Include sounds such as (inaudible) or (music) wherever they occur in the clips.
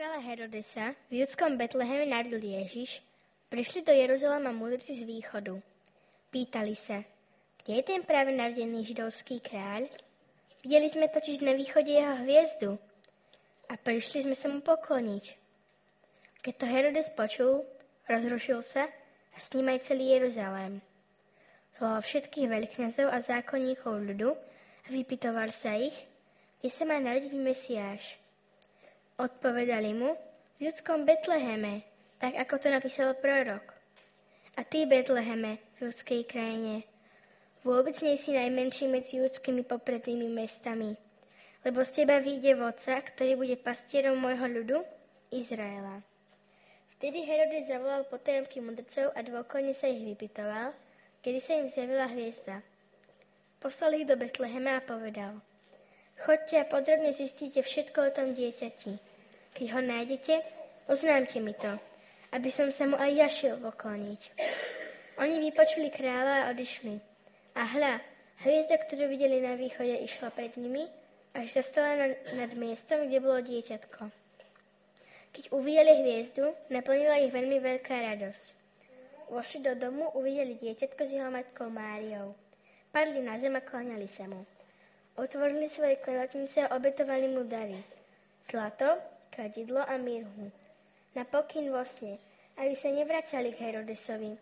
kráľa Herodesa v judskom Betleheme narodil Ježiš, prišli do Jeruzalema mudrci z východu. Pýtali sa, kde je ten práve narodený židovský kráľ? Videli sme totiž na východe jeho hviezdu a prišli sme sa mu pokloniť. Keď to Herodes počul, rozrušil sa a s ním aj celý Jeruzalém. Zvolal všetkých veľkňazov a zákonníkov ľudu a vypitoval sa ich, kde sa má narodiť Mesiáš. Odpovedali mu, v ľudskom Betleheme, tak ako to napísal prorok. A ty, Betleheme, v ľudskej krajine, vôbec nie si najmenší medzi ľudskými poprednými mestami, lebo z teba vyjde vodca, ktorý bude pastierom môjho ľudu, Izraela. Vtedy Herodes zavolal potajomky mudrcov a dôkladne sa ich vypitoval, kedy sa im zjavila hviezda. Poslal ich do Betlehema a povedal, chodte a podrobne zistíte všetko o tom dieťati. Keď ho nájdete, oznámte mi to, aby som sa mu aj ja šiel pokloniť. Oni vypočuli kráľa a odišli. A hľa, hviezda, ktorú videli na východe, išla pred nimi, až zastala nad miestom, kde bolo dieťatko. Keď uvideli hviezdu, naplnila ich veľmi veľká radosť. Vošli do domu, uvideli dieťatko s jeho matkou Máriou. Padli na zem a kláňali sa mu. Otvorili svoje klenotnice a obetovali mu dary. Zlato, kadidlo a mirhu. Na pokyn vo sne, aby sa nevracali k Herodesovi.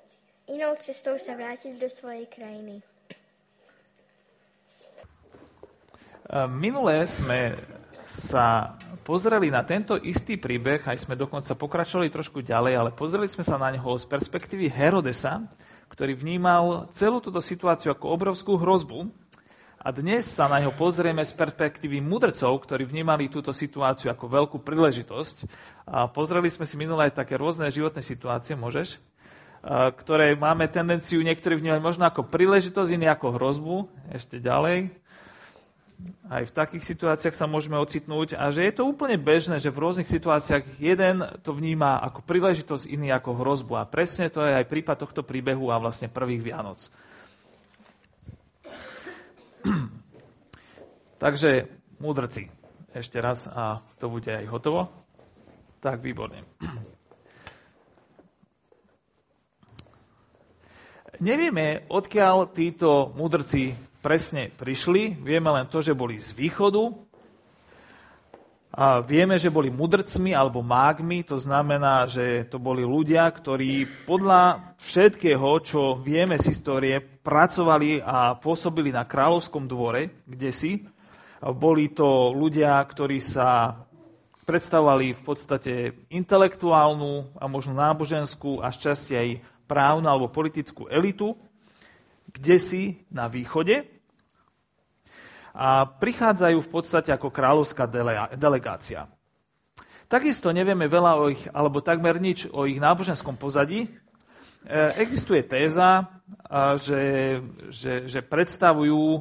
Inou cestou sa vrátili do svojej krajiny. Minulé sme sa pozreli na tento istý príbeh, aj sme dokonca pokračovali trošku ďalej, ale pozreli sme sa na neho z perspektívy Herodesa, ktorý vnímal celú túto situáciu ako obrovskú hrozbu, a dnes sa na ňo pozrieme z perspektívy mudrcov, ktorí vnímali túto situáciu ako veľkú príležitosť. A pozreli sme si minulé aj také rôzne životné situácie, môžeš? ktoré máme tendenciu niektorí vnímať možno ako príležitosť, iní ako hrozbu, ešte ďalej. Aj v takých situáciách sa môžeme ocitnúť a že je to úplne bežné, že v rôznych situáciách jeden to vníma ako príležitosť, iný ako hrozbu. A presne to je aj prípad tohto príbehu a vlastne prvých Vianoc. Takže, múdrci, ešte raz a to bude aj hotovo. Tak, výborne. Nevieme, odkiaľ títo mudrci presne prišli. Vieme len to, že boli z východu, a vieme, že boli mudrcmi alebo mágmi, to znamená, že to boli ľudia, ktorí podľa všetkého, čo vieme z histórie, pracovali a pôsobili na kráľovskom dvore, kde si. Boli to ľudia, ktorí sa predstavovali v podstate intelektuálnu a možno náboženskú a šťastie aj právnu alebo politickú elitu, kde si na východe a prichádzajú v podstate ako kráľovská delegácia. Takisto nevieme veľa o ich, alebo takmer nič o ich náboženskom pozadí. E, existuje téza, že, že, že predstavujú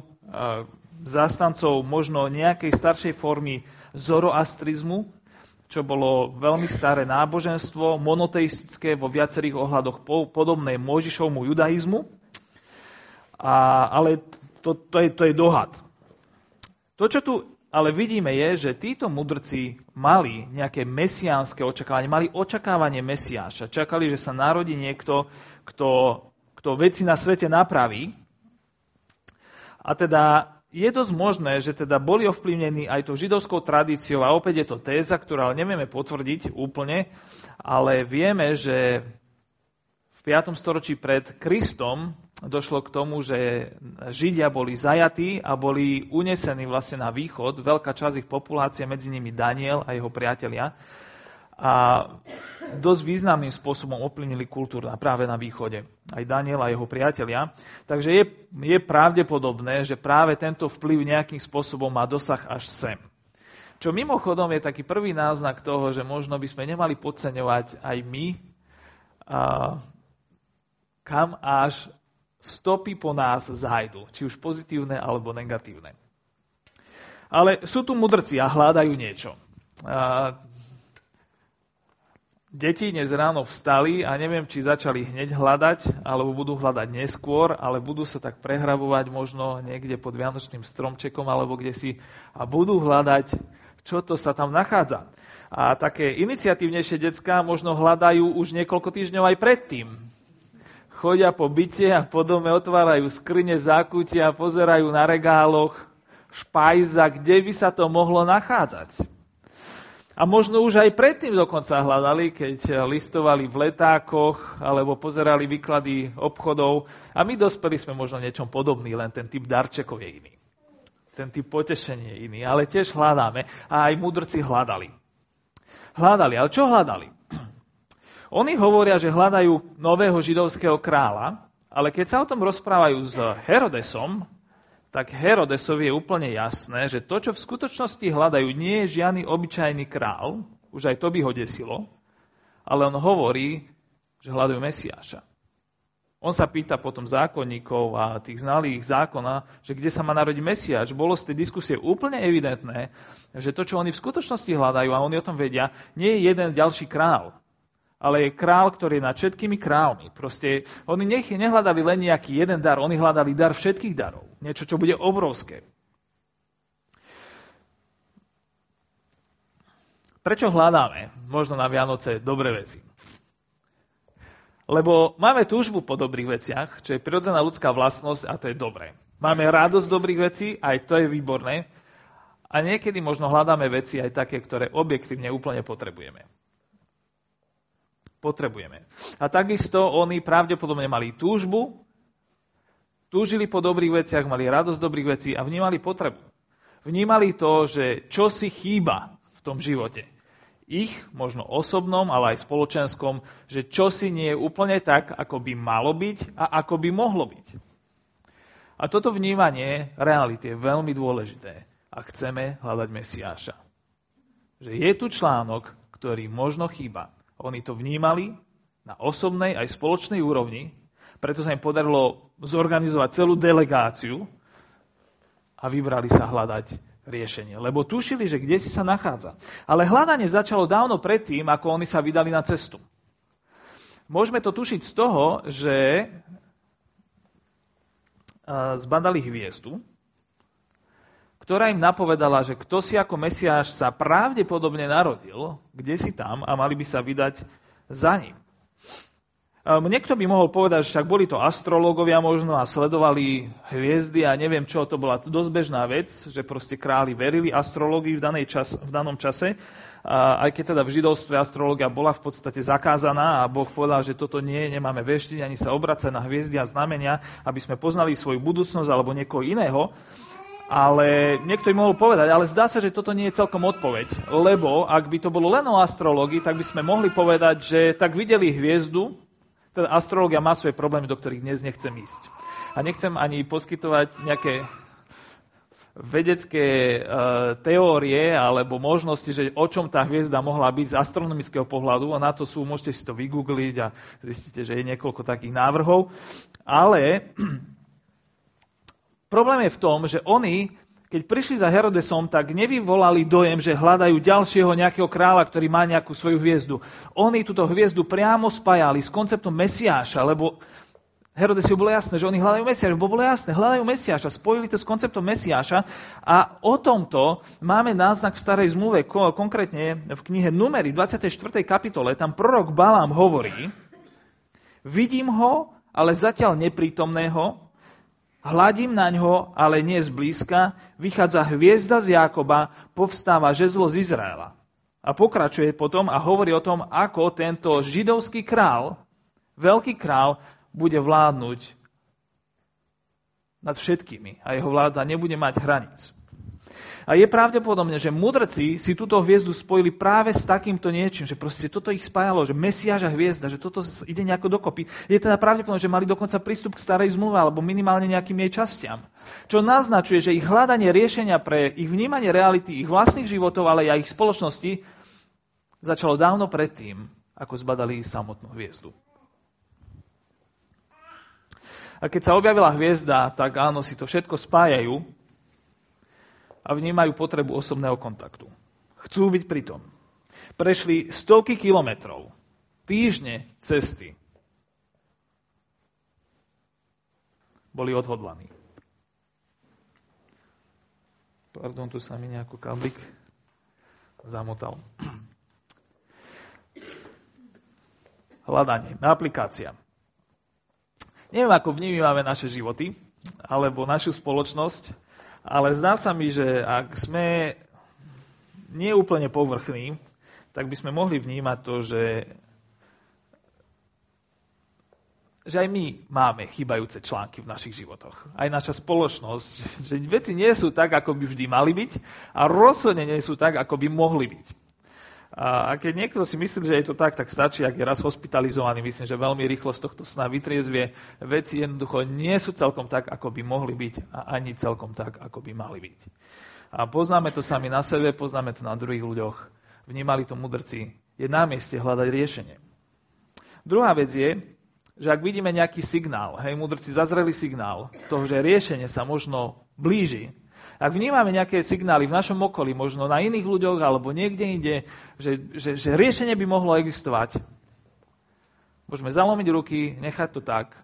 zástancov možno nejakej staršej formy zoroastrizmu, čo bolo veľmi staré náboženstvo, monoteistické, vo viacerých ohľadoch podobné Možišovmu judaizmu. A, ale to, to, je, to je dohad. To, čo tu ale vidíme je, že títo mudrci mali nejaké mesiánske očakávanie, mali očakávanie Mesiáša. Čakali, že sa narodí niekto, kto, kto veci na svete napraví. A teda je dosť možné, že teda boli ovplyvnení aj tou židovskou tradíciou a opäť je to téza, ktorú ale nevieme potvrdiť úplne, ale vieme, že v 5. storočí pred Kristom došlo k tomu, že Židia boli zajatí a boli unesení vlastne na východ. Veľká časť ich populácie, medzi nimi Daniel a jeho priatelia. A dosť významným spôsobom ovplyvnili kultúru práve na východe. Aj Daniel a jeho priatelia. Takže je, je pravdepodobné, že práve tento vplyv nejakým spôsobom má dosah až sem. Čo mimochodom je taký prvý náznak toho, že možno by sme nemali podceňovať aj my, a kam až stopy po nás zajdu, či už pozitívne alebo negatívne. Ale sú tu mudrci a hľadajú niečo. A deti dnes ráno vstali a neviem, či začali hneď hľadať, alebo budú hľadať neskôr, ale budú sa tak prehrabovať možno niekde pod Vianočným stromčekom alebo kde si a budú hľadať, čo to sa tam nachádza. A také iniciatívnejšie decka možno hľadajú už niekoľko týždňov aj predtým. Chodia po byte a po dome otvárajú skrine, zákutia, pozerajú na regáloch, špajza, kde by sa to mohlo nachádzať. A možno už aj predtým dokonca hľadali, keď listovali v letákoch alebo pozerali výklady obchodov. A my dospeli sme možno niečom podobný, len ten typ darčekov je iný. Ten typ potešenie je iný, ale tiež hľadáme. A aj mudrci hľadali. Hľadali, ale čo hľadali? (clears throat) Oni hovoria, že hľadajú nového židovského kráľa, ale keď sa o tom rozprávajú s Herodesom, tak Herodesovi je úplne jasné, že to, čo v skutočnosti hľadajú, nie je žiadny obyčajný král, už aj to by ho desilo, ale on hovorí, že hľadajú Mesiáša. On sa pýta potom zákonníkov a tých znalých zákona, že kde sa má narodiť Mesiáš. Bolo z tej diskusie úplne evidentné, že to, čo oni v skutočnosti hľadajú, a oni o tom vedia, nie je jeden ďalší král, ale je král, ktorý je nad všetkými králmi. Proste oni nehľadali len nejaký jeden dar, oni hľadali dar všetkých darov. Niečo, čo bude obrovské. Prečo hľadáme možno na Vianoce dobré veci? Lebo máme túžbu po dobrých veciach, čo je prirodzená ľudská vlastnosť a to je dobré. Máme radosť dobrých vecí, aj to je výborné. A niekedy možno hľadáme veci aj také, ktoré objektívne úplne potrebujeme potrebujeme. A takisto oni pravdepodobne mali túžbu, túžili po dobrých veciach, mali radosť dobrých vecí a vnímali potrebu. Vnímali to, že čo si chýba v tom živote. Ich, možno osobnom, ale aj spoločenskom, že čo si nie je úplne tak, ako by malo byť a ako by mohlo byť. A toto vnímanie reality je veľmi dôležité, ak chceme hľadať Mesiáša. Že je tu článok, ktorý možno chýba. Oni to vnímali na osobnej aj spoločnej úrovni, preto sa im podarilo zorganizovať celú delegáciu a vybrali sa hľadať riešenie. Lebo tušili, že kde si sa nachádza. Ale hľadanie začalo dávno predtým, ako oni sa vydali na cestu. Môžeme to tušiť z toho, že zbadali hviezdu, ktorá im napovedala, že kto si ako Mesiáš sa pravdepodobne narodil, kde si tam a mali by sa vydať za ním. Ehm, niekto by mohol povedať, že však boli to astrológovia možno a sledovali hviezdy a neviem čo, to bola dosť bežná vec, že proste králi verili astrológii v, danej čas, v danom čase. A aj keď teda v židovstve astrológia bola v podstate zakázaná a Boh povedal, že toto nie, nemáme veštiť ani sa obracať na hviezdy a znamenia, aby sme poznali svoju budúcnosť alebo niekoho iného, ale niekto im mohol povedať, ale zdá sa, že toto nie je celkom odpoveď. Lebo ak by to bolo len o astrológii, tak by sme mohli povedať, že tak videli hviezdu, teda astrológia má svoje problémy, do ktorých dnes nechcem ísť. A nechcem ani poskytovať nejaké vedecké e, teórie alebo možnosti, že o čom tá hviezda mohla byť z astronomického pohľadu. A na to sú, môžete si to vygoogliť a zistíte, že je niekoľko takých návrhov. Ale (clears throat) Problém je v tom, že oni, keď prišli za Herodesom, tak nevyvolali dojem, že hľadajú ďalšieho nejakého kráľa, ktorý má nejakú svoju hviezdu. Oni túto hviezdu priamo spájali s konceptom Mesiáša, lebo Herodesiu bolo jasné, že oni hľadajú Mesiáša, bo bolo jasné, hľadajú Mesiáša, spojili to s konceptom Mesiáša a o tomto máme náznak v starej zmluve, konkrétne v knihe Numery, 24. kapitole, tam prorok Balám hovorí, vidím ho, ale zatiaľ neprítomného, Hladím na ňo, ale nie zblízka, vychádza hviezda z Jákoba, povstáva žezlo z Izraela. A pokračuje potom a hovorí o tom, ako tento židovský král, veľký král, bude vládnuť nad všetkými a jeho vláda nebude mať hraníc. A je pravdepodobné, že mudrci si túto hviezdu spojili práve s takýmto niečím, že proste toto ich spájalo, že Mesiáš a hviezda, že toto ide nejako dokopy. Je teda pravdepodobné, že mali dokonca prístup k starej zmluve alebo minimálne nejakým jej častiam. Čo naznačuje, že ich hľadanie riešenia pre ich vnímanie reality ich vlastných životov, ale aj ich spoločnosti začalo dávno predtým, ako zbadali samotnú hviezdu. A keď sa objavila hviezda, tak áno, si to všetko spájajú, a vnímajú potrebu osobného kontaktu. Chcú byť pritom. Prešli stovky kilometrov, týždne cesty. Boli odhodlaní. Pardon, tu sa mi nejako kablik zamotal. Hľadanie, aplikácia. Neviem, ako vnímame naše životy, alebo našu spoločnosť, ale zdá sa mi, že ak sme nie úplne povrchní, tak by sme mohli vnímať to, že že aj my máme chýbajúce články v našich životoch. Aj naša spoločnosť, že veci nie sú tak, ako by vždy mali byť a rozhodne nie sú tak, ako by mohli byť. A keď niekto si myslí, že je to tak, tak stačí, ak je raz hospitalizovaný, myslím, že veľmi rýchlo z tohto sna vytriezvie. Veci jednoducho nie sú celkom tak, ako by mohli byť a ani celkom tak, ako by mali byť. A poznáme to sami na sebe, poznáme to na druhých ľuďoch. Vnímali to mudrci. Je na mieste hľadať riešenie. Druhá vec je, že ak vidíme nejaký signál, hej, mudrci zazreli signál toho, že riešenie sa možno blíži, ak vnímame nejaké signály v našom okolí, možno na iných ľuďoch alebo niekde inde, že, že, že riešenie by mohlo existovať, môžeme zalomiť ruky, nechať to tak,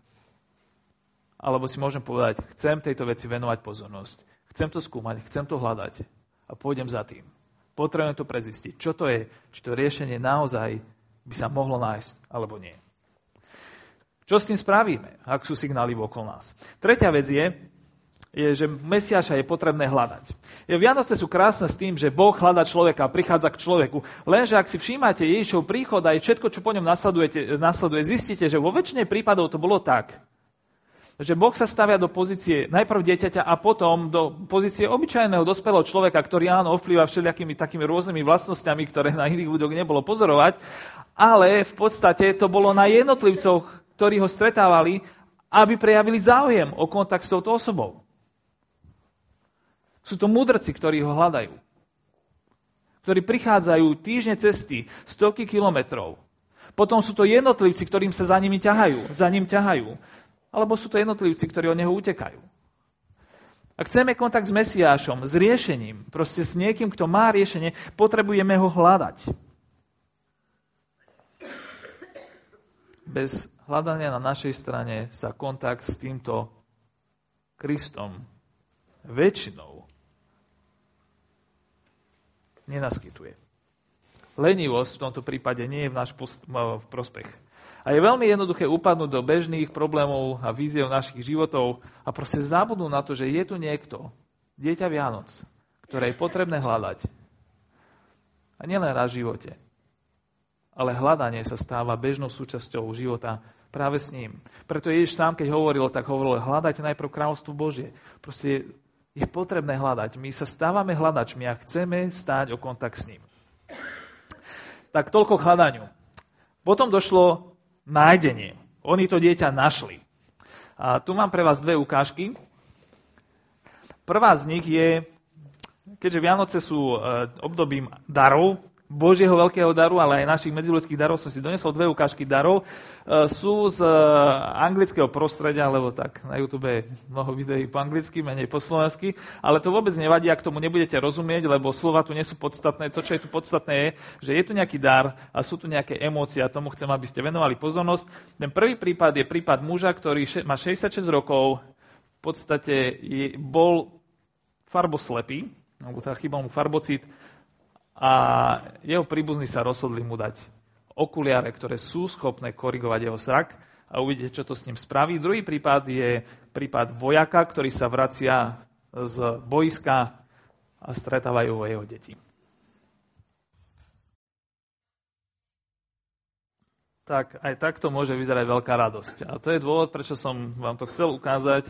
alebo si môžem povedať, chcem tejto veci venovať pozornosť, chcem to skúmať, chcem to hľadať a pôjdem za tým. Potrebujem to prezistiť. Čo to je? Či to riešenie naozaj by sa mohlo nájsť, alebo nie. Čo s tým spravíme, ak sú signály okolo nás? Tretia vec je, je, že Mesiaša je potrebné hľadať. Vianoce sú krásne s tým, že Boh hľada človeka, prichádza k človeku. Lenže ak si všímate Ježišov príchod a aj všetko, čo po ňom nasleduje, zistíte, že vo väčšine prípadov to bolo tak, že Boh sa stavia do pozície najprv dieťaťa a potom do pozície obyčajného dospelého človeka, ktorý áno ovplyvá všelijakými takými rôznymi vlastnosťami, ktoré na iných ľuďoch nebolo pozorovať, ale v podstate to bolo na jednotlivcoch, ktorí ho stretávali, aby prejavili záujem o kontakt s touto osobou. Sú to mudrci, ktorí ho hľadajú. Ktorí prichádzajú týždne cesty, stovky kilometrov. Potom sú to jednotlivci, ktorým sa za nimi ťahajú, za ním ťahajú. Alebo sú to jednotlivci, ktorí od neho utekajú. Ak chceme kontakt s Mesiášom, s riešením, proste s niekým, kto má riešenie, potrebujeme ho hľadať. Bez hľadania na našej strane sa kontakt s týmto Kristom väčšinou nenaskytuje. Lenivosť v tomto prípade nie je v náš v prospech. A je veľmi jednoduché upadnúť do bežných problémov a víziev našich životov a proste zabudnúť na to, že je tu niekto, dieťa Vianoc, ktoré je potrebné hľadať. A nielen raz v živote, ale hľadanie sa stáva bežnou súčasťou života práve s ním. Preto Ježiš sám, keď hovoril, tak hovoril, hľadajte najprv kráľovstvo Božie. Proste je potrebné hľadať. My sa stávame hľadačmi a chceme stáť o kontakt s ním. Tak toľko k hľadaniu. Potom došlo nájdenie. Oni to dieťa našli. A tu mám pre vás dve ukážky. Prvá z nich je, keďže Vianoce sú e, obdobím darov, Božieho veľkého daru, ale aj našich medziludských darov som si donesol dve ukážky darov. E, sú z e, anglického prostredia, lebo tak na YouTube je mnoho videí po anglicky, menej po slovensky, ale to vôbec nevadí, ak tomu nebudete rozumieť, lebo slova tu nie sú podstatné. To, čo je tu podstatné, je, že je tu nejaký dar a sú tu nejaké emócie a tomu chcem, aby ste venovali pozornosť. Ten prvý prípad je prípad muža, ktorý má 66 rokov, v podstate je, bol farboslepý, alebo teda chýbal mu farbocit, a jeho príbuzní sa rozhodli mu dať okuliare, ktoré sú schopné korigovať jeho zrak a uvidíte, čo to s ním spraví. Druhý prípad je prípad vojaka, ktorý sa vracia z boiska a stretávajú ho jeho deti. Tak aj takto môže vyzerať veľká radosť. A to je dôvod, prečo som vám to chcel ukázať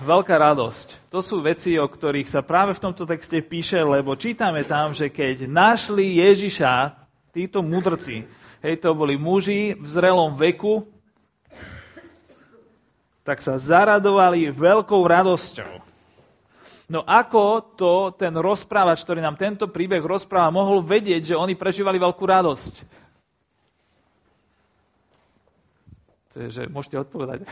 veľká radosť. To sú veci, o ktorých sa práve v tomto texte píše, lebo čítame tam, že keď našli Ježiša, títo mudrci, hej, to boli muži v zrelom veku, tak sa zaradovali veľkou radosťou. No ako to ten rozprávač, ktorý nám tento príbeh rozpráva, mohol vedieť, že oni prežívali veľkú radosť? To je, že môžete odpovedať.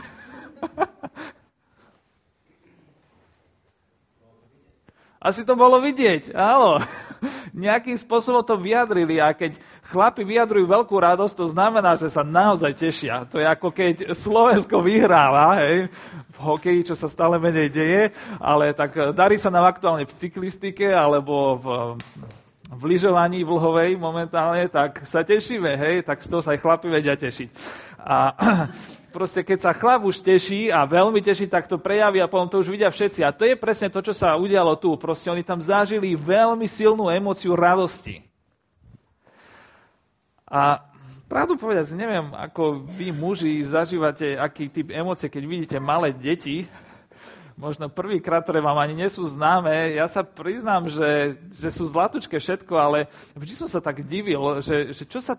Asi to bolo vidieť, áno. (laughs) nejakým spôsobom to vyjadrili a keď chlapi vyjadrujú veľkú radosť, to znamená, že sa naozaj tešia. To je ako keď Slovensko vyhráva, hej, v hokeji, čo sa stále menej deje, ale tak darí sa nám aktuálne v cyklistike alebo v, v lyžovaní vlhovej momentálne, tak sa tešíme, hej, tak z toho sa aj chlapi vedia tešiť. A (clears throat) proste keď sa chlap už teší a veľmi teší, tak to prejaví a potom to už vidia všetci. A to je presne to, čo sa udialo tu. Proste oni tam zažili veľmi silnú emóciu radosti. A pravdu povedať, neviem, ako vy muži zažívate, aký typ emócie, keď vidíte malé deti, možno prvýkrát, ktoré vám ani nie sú známe. Ja sa priznám, že, že sú zlatučké všetko, ale vždy som sa tak divil, že, že čo sa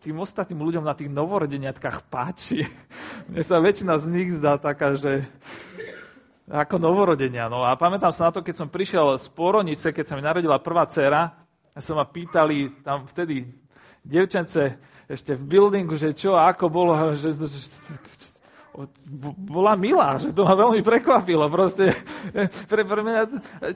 tým ostatným ľuďom na tých novorodeniatkách páči. (laughs) Mne sa väčšina z nich zdá taká, že ako novorodenia. No a pamätám sa na to, keď som prišiel z Poronice, keď sa mi narodila prvá dcera, a sa ma pýtali tam vtedy devčence ešte v buildingu, že čo, ako bolo, že, bola milá, že to ma veľmi prekvapilo. Proste, pre, pre, mňa,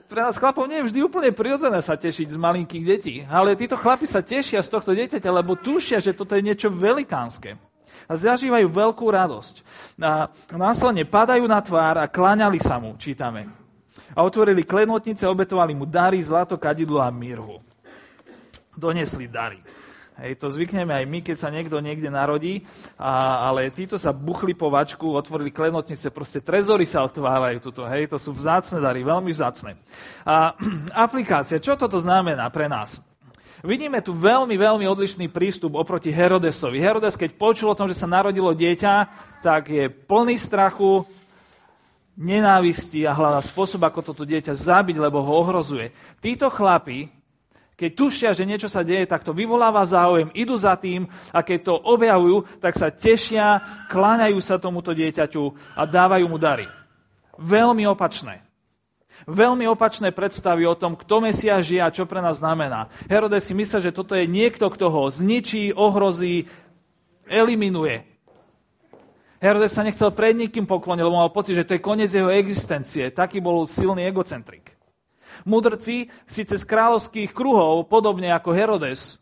pre nás chlapov nie je vždy úplne prirodzené sa tešiť z malinkých detí, ale títo chlapi sa tešia z tohto dieťaťa, lebo tušia, že toto je niečo velikánske. A zažívajú veľkú radosť. A následne padajú na tvár a kláňali sa mu, čítame. A otvorili klenotnice, obetovali mu dary, zlato, kadidlo a mirhu. Donesli dary. Hej, to zvykneme aj my, keď sa niekto niekde narodí, a, ale títo sa buchli po vačku, otvorili klenotnice, proste trezory sa otvárajú tuto, hej, to sú vzácne dary, veľmi vzácne. A (clears throat) aplikácia, čo toto znamená pre nás? Vidíme tu veľmi, veľmi odlišný prístup oproti Herodesovi. Herodes, keď počul o tom, že sa narodilo dieťa, tak je plný strachu, nenávisti a hľadá spôsob, ako toto dieťa zabiť, lebo ho ohrozuje. Títo chlapi keď tušia, že niečo sa deje, tak to vyvoláva záujem, idú za tým a keď to objavujú, tak sa tešia, kláňajú sa tomuto dieťaťu a dávajú mu dary. Veľmi opačné. Veľmi opačné predstavy o tom, kto Mesia žije a čo pre nás znamená. Herodes si myslel, že toto je niekto, kto ho zničí, ohrozí, eliminuje. Herodes sa nechcel pred nikým pokloniť, lebo mal pocit, že to je koniec jeho existencie. Taký bol silný egocentrik. Mudrci síce z kráľovských kruhov, podobne ako Herodes,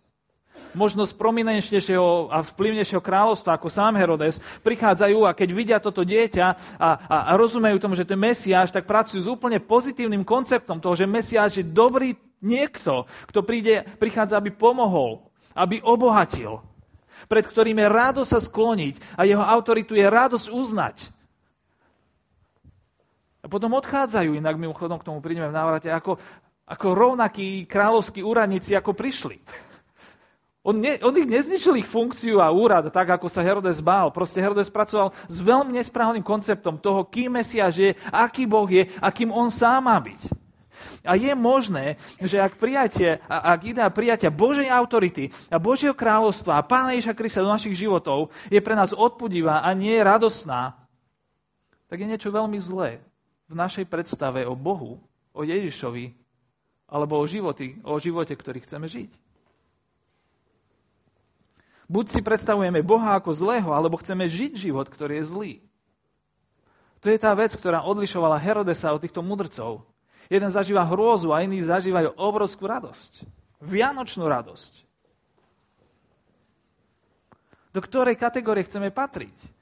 možno z prominentnejšieho a vplyvnejšieho kráľovstva ako sám Herodes, prichádzajú a keď vidia toto dieťa a, a, a rozumejú tomu, že to je Mesiáš, tak pracujú s úplne pozitívnym konceptom toho, že Mesiáš je dobrý niekto, kto príde, prichádza, aby pomohol, aby obohatil, pred ktorým je rádo sa skloniť a jeho autoritu je radosť uznať. Potom odchádzajú, inak mimochodom k tomu prídeme v návrate, ako, ako rovnakí kráľovskí úradníci, ako prišli. On, ne, on ich nezničil ich funkciu a úrad, tak ako sa Herodes bál. Proste Herodes pracoval s veľmi nesprávnym konceptom toho, kým Mesiáš je, aký Boh je a kým on sám má byť. A je možné, že ak, prijatie, ak idea prijatia Božej autority a Božieho kráľovstva a Pána Ježa Krista do našich životov je pre nás odpudivá a nie radosná, tak je niečo veľmi zlé v našej predstave o Bohu, o Ježišovi, alebo o, životy, o živote, ktorý chceme žiť. Buď si predstavujeme Boha ako zlého, alebo chceme žiť život, ktorý je zlý. To je tá vec, ktorá odlišovala Herodesa od týchto mudrcov. Jeden zažíva hrôzu a iní zažívajú obrovskú radosť. Vianočnú radosť. Do ktorej kategórie chceme patriť?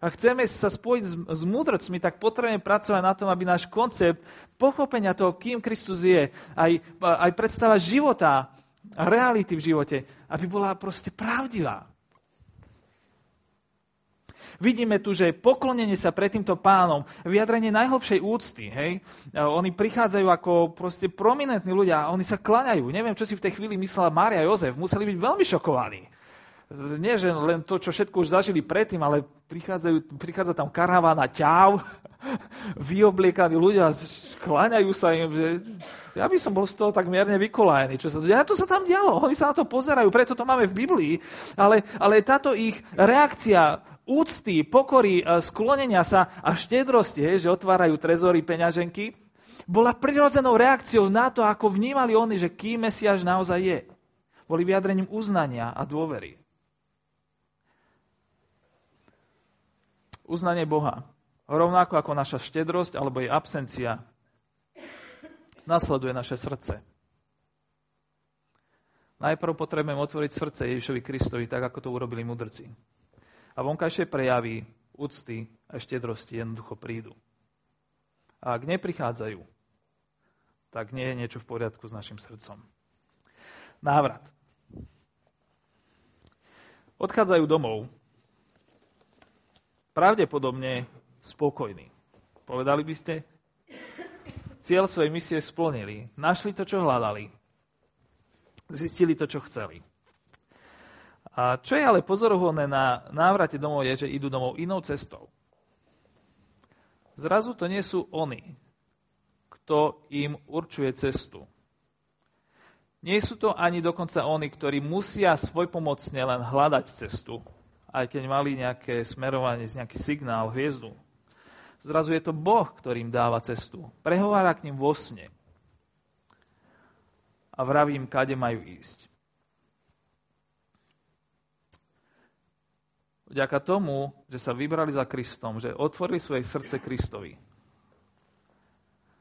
A chceme sa spojiť s, s múdrcmi, tak potrebujeme pracovať na tom, aby náš koncept pochopenia toho, kým Kristus je, aj, aj predstava života a reality v živote, aby bola proste pravdivá. Vidíme tu, že poklonenie sa pred týmto pánom, vyjadrenie najhlbšej úcty, hej, oni prichádzajú ako proste prominentní ľudia a oni sa klaňajú. Neviem, čo si v tej chvíli myslela Mária Jozef, museli byť veľmi šokovaní nie že len to, čo všetko už zažili predtým, ale prichádza tam karavana ťav, (laughs) vyobliekaní ľudia, kláňajú sa im. Ja by som bol z toho tak mierne vykolajený. Čo sa, ja to sa tam dialo, oni sa na to pozerajú, preto to máme v Biblii, ale, ale táto ich reakcia úcty, pokory, e, sklonenia sa a štedrosti, že otvárajú trezory, peňaženky, bola prirodzenou reakciou na to, ako vnímali oni, že kým Mesiaš naozaj je. Boli vyjadrením uznania a dôvery. Uznanie Boha. Rovnako ako naša štedrosť alebo jej absencia nasleduje naše srdce. Najprv potrebujeme otvoriť srdce Ježišovi Kristovi, tak ako to urobili mudrci. A vonkajšie prejavy úcty a štedrosti jednoducho prídu. A ak neprichádzajú, tak nie je niečo v poriadku s našim srdcom. Návrat. Odchádzajú domov. Pravdepodobne spokojní. Povedali by ste? Cieľ svojej misie splnili. Našli to, čo hľadali zistili to, čo chceli. A čo je ale pozoruhodné na návrate domov je, že idú domov inou cestou. Zrazu to nie sú oni, kto im určuje cestu. Nie sú to ani dokonca oni, ktorí musia svojpomocne len hľadať cestu, aj keď mali nejaké smerovanie, nejaký signál, hviezdu. Zrazu je to Boh, ktorým dáva cestu. Prehovára k ním vo sne a vraví im, kade majú ísť. Vďaka tomu, že sa vybrali za Kristom, že otvorili svoje srdce Kristovi,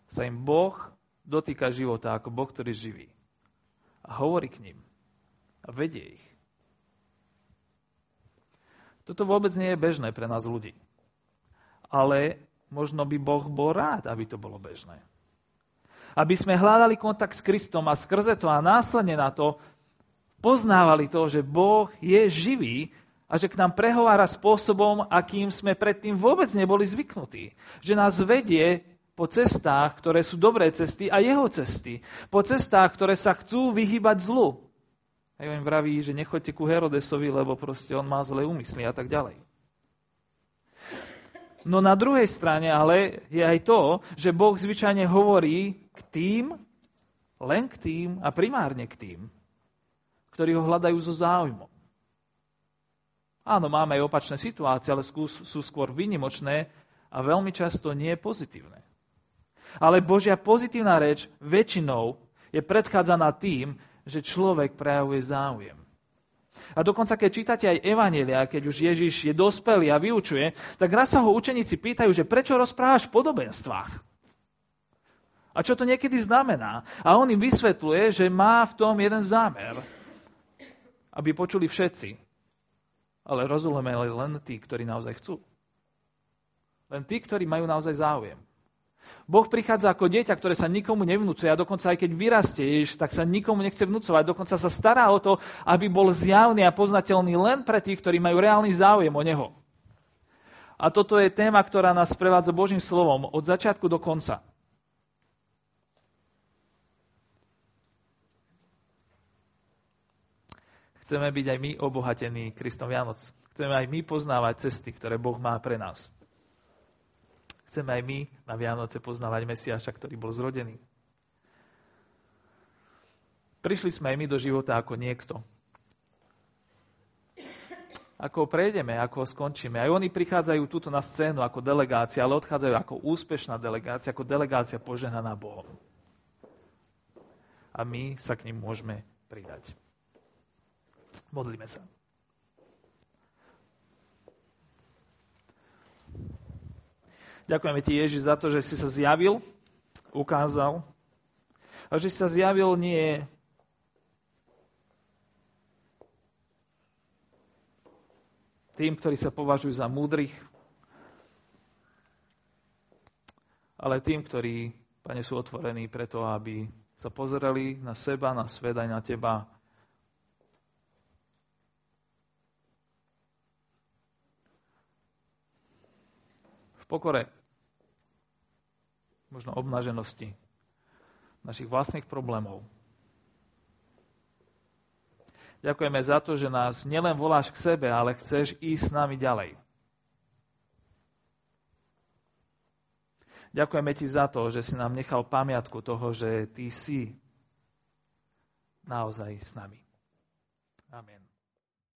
sa im Boh dotýka života ako Boh, ktorý živí. A hovorí k ním. A vedie ich. Toto vôbec nie je bežné pre nás ľudí. Ale možno by Boh bol rád, aby to bolo bežné aby sme hľadali kontakt s Kristom a skrze to a následne na to poznávali to, že Boh je živý a že k nám prehovára spôsobom, akým sme predtým vôbec neboli zvyknutí. Že nás vedie po cestách, ktoré sú dobré cesty a jeho cesty. Po cestách, ktoré sa chcú vyhybať zlu. A im vraví, že nechoďte ku Herodesovi, lebo proste on má zlé úmysly a tak ďalej. No na druhej strane ale je aj to, že Boh zvyčajne hovorí k tým, len k tým a primárne k tým, ktorí ho hľadajú so záujmom. Áno, máme aj opačné situácie, ale sú skôr vynimočné a veľmi často nie pozitívne. Ale Božia pozitívna reč väčšinou je predchádzaná tým, že človek prejavuje záujem. A dokonca, keď čítate aj Evanelia, keď už Ježiš je dospelý a vyučuje, tak raz sa ho učeníci pýtajú, že prečo rozprávaš v podobenstvách? A čo to niekedy znamená? A on im vysvetľuje, že má v tom jeden zámer, aby počuli všetci. Ale rozumeli len tí, ktorí naozaj chcú. Len tí, ktorí majú naozaj záujem. Boh prichádza ako dieťa, ktoré sa nikomu nevnúcuje a dokonca aj keď vyrastieš, tak sa nikomu nechce vnúcovať. Dokonca sa stará o to, aby bol zjavný a poznateľný len pre tých, ktorí majú reálny záujem o neho. A toto je téma, ktorá nás prevádza Božím slovom od začiatku do konca. Chceme byť aj my obohatení Kristom Vianoc. Chceme aj my poznávať cesty, ktoré Boh má pre nás. Chceme aj my na Vianoce poznávať Mesiáša, ktorý bol zrodený. Prišli sme aj my do života ako niekto. Ako prejdeme, ako ho skončíme. Aj oni prichádzajú túto na scénu ako delegácia, ale odchádzajú ako úspešná delegácia, ako delegácia poženaná Bohom. A my sa k ním môžeme pridať. Modlíme sa. Ďakujeme ti, Ježiš, za to, že si sa zjavil, ukázal. A že si sa zjavil nie tým, ktorí sa považujú za múdrych, ale tým, ktorí, Pane, sú otvorení preto, aby sa pozerali na seba, na svet aj na Teba. Pokore, možno obnaženosti našich vlastných problémov. Ďakujeme za to, že nás nielen voláš k sebe, ale chceš ísť s nami ďalej. Ďakujeme ti za to, že si nám nechal pamiatku toho, že ty si naozaj s nami. Amen.